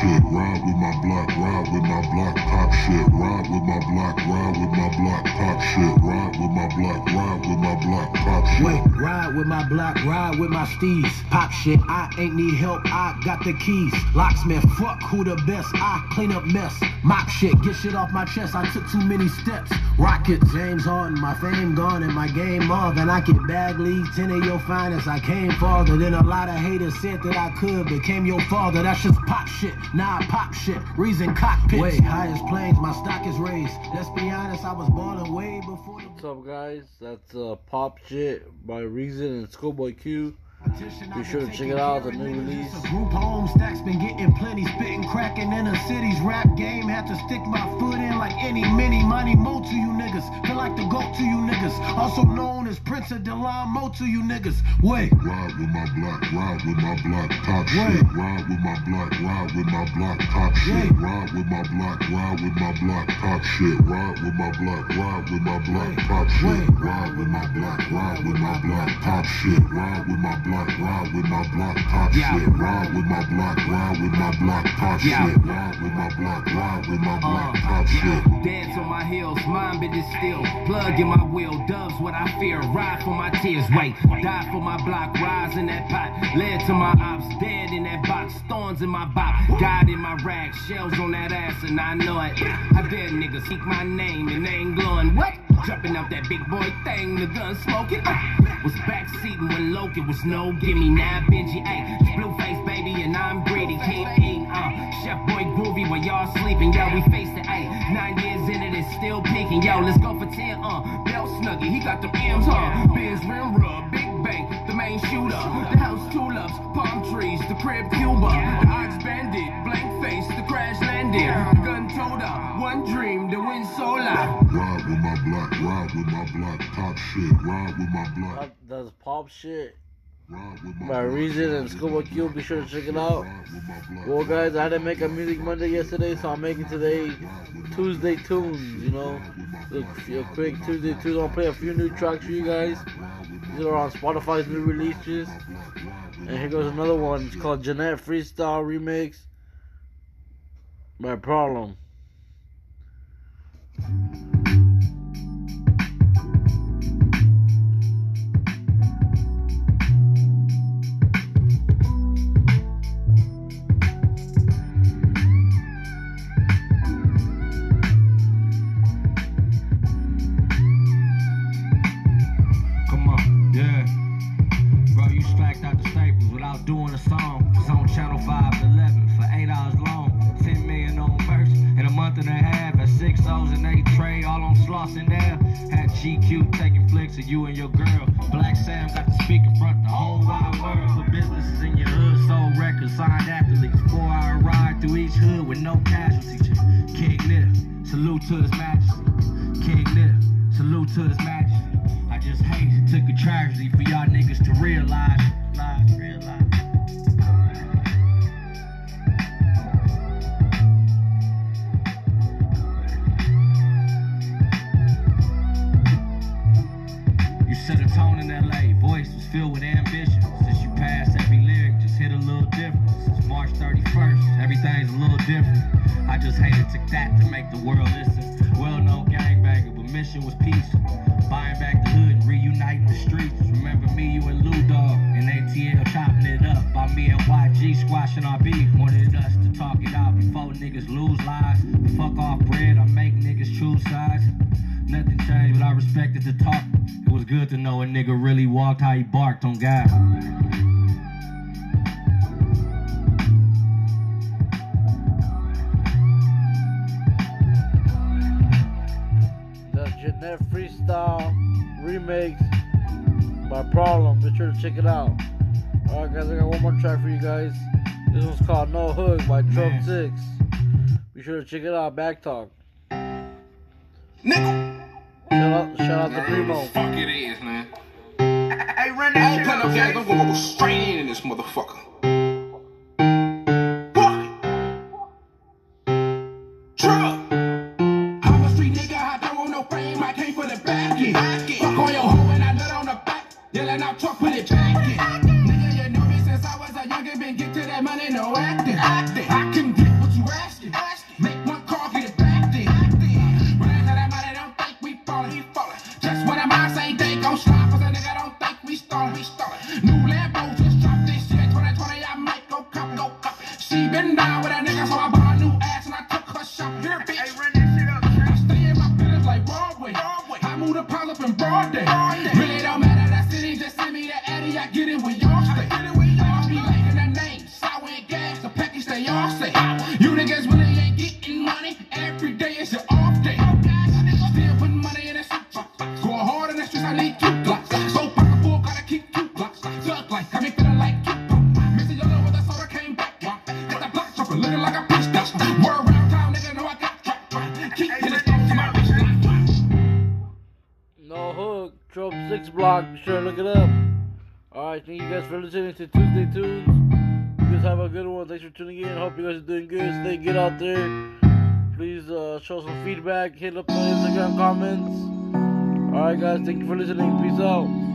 shit. Ride with my block, ride with my block, my block, ride with my block, pop shit. Ride with my block, ride with my block, pop shit. Wait, ride with my block, ride with my steez. Pop shit, I ain't need help, I got the keys. Locksmith, fuck who the best, I clean up mess. Mop shit, get shit off my chest, I took too many steps. Rocket, James Harden, my fame gone and my game off. And I get bag leads, 10 of your finest, I came farther than a lot of haters said that I could. Became your father, that's just pop shit. Nah, pop shit, reason cockpits. Wait, highest planes, my stock is raised. Let's be honest, I was balling way before the What's up, guys? That's uh, Pop Shit by Reason and Schoolboy Q. Be sure to check it out, the new release. Group home stacks been getting plenty, spitting, cracking in the city's rap game. Had to stick my foot in like any, many, money, mo to you niggas. To you niggas. Also known as Prince of Delon Mo to you niggas. Wait. Ride with my block, ride with my block, Wait. shit. Ride with my block, ride with my block, pop shit. Ride with my block, ride with my block, pop shit. Ride with my block, ride with my block, pop shit. Ride with my block, ride with my block, pop shit. Ride with my block, ride with my block, pop shit. Ride with my block, ride with my block, Yeah. shit. Ride with my block, ride with my block, Uh, pop shit. yeah. Dance on my heels, mind bit is still. Plug in my will, doves what I fear. Ride for my tears, wait. Die for my block, rise in that pot. Led to my ops, dead in that box. Thorns in my bop, God in my rag. Shells on that ass, and I know it. I dare niggas seek my name, and they ain't glowing. What? Jumping out that big boy thing, the gun smoking. Uh, was backseating when Loki was no gimme. Now Benji, ayy. Blue face, baby, and I'm greedy. Keep eating, uh. Chef boy groovy while y'all sleeping. Yo, we faced it, ayy. Nine years in it, it's still peaking. Yo, let's go for 10, uh. Bell Snuggie, he got the M's, huh? Biz Rim Rub, Big Bang, the main shooter. The house tulips, palm trees, the crib Cuba. The ox bandit, blank face, the crash landed. The gun one dream, the wind solar. Ride with my block, ride with my block, pop shit. Ride with my block, that's Pop Shit my by Reason and with Schoolboy Q. Be sure to check it out. Ride with my block, Well, guys, I didn't make a Music Monday yesterday, so I'm making today Tuesday tunes, you know. A, a quick Tuesday tunes. I'll play a few new tracks for you guys. These are on Spotify's new releases. And here goes another one. It's called Jeanette Freestyle Remix by Problem. Come on, yeah. Bro, you smacked out the staples without doing a song. It's on Channel 5 at 11 for eight hours long. 10 million on verse in a month and a half. Six O's and eight trade, all on sloss in there. Had GQ taking flicks of you and your girl. Black Sam got the speaker front the whole wide world. For businesses in your hood, sold records, signed athletes. Four hour ride through each hood with no casualties. King Nip, salute to his majesty. King Nip, salute to his majesty. I just hate took a tragedy for set a tone in LA, voice was filled with ambition. Since you passed every lyric, just hit a little different. Since March 31st, everything's a little different. I just hated took that to make the world listen. Well known gangbanger, but mission was peaceful. Buying back the hood and reuniting the streets. Remember me, you and Lou Dog and ATL chopping it up. By me and YG squashing our beef. Wanted us to talk it out before niggas lose lives. Fuck off bread, I make niggas choose sides. Nothing changed, but I respected the talk. It was good to know a nigga really walked how he barked on God. The Jeanette Freestyle Remix by Problem. Be sure to check it out. Alright, guys, I got one more track for you guys. This one's called No Hook by Trump Man. 6. Be sure to check it out. Back Talk. Nigga. Shout out, shout out to Primo. Fuck it is, man. Hey, run that I don't play no games. I'm gonna go straight in in this motherfucker. I get it where y'all stay. Y'all be liking the name, sour and gas, the package they all say. You niggas really ain't getting money, every day is your off day. Oh, Still putting money in the soup box. Going hard in the streets, I need two blocks. So pocket full, gotta keep two blocks. Thug life, got me feeling like Tupac. Missy Yellow with a soda came back. Got the block jumping, looking like a bitch. That's word around town, nigga know I got trapped. Keep hitting stones my wrist. No hook, Trope 6 block. Sure look it up. Alright, thank you guys for listening to Tuesday Tunes. You guys have a good one. Thanks for tuning in. Hope you guys are doing good. Stay good out there. Please uh, show some feedback. Hit up my Instagram comments. Alright, guys, thank you for listening. Peace out.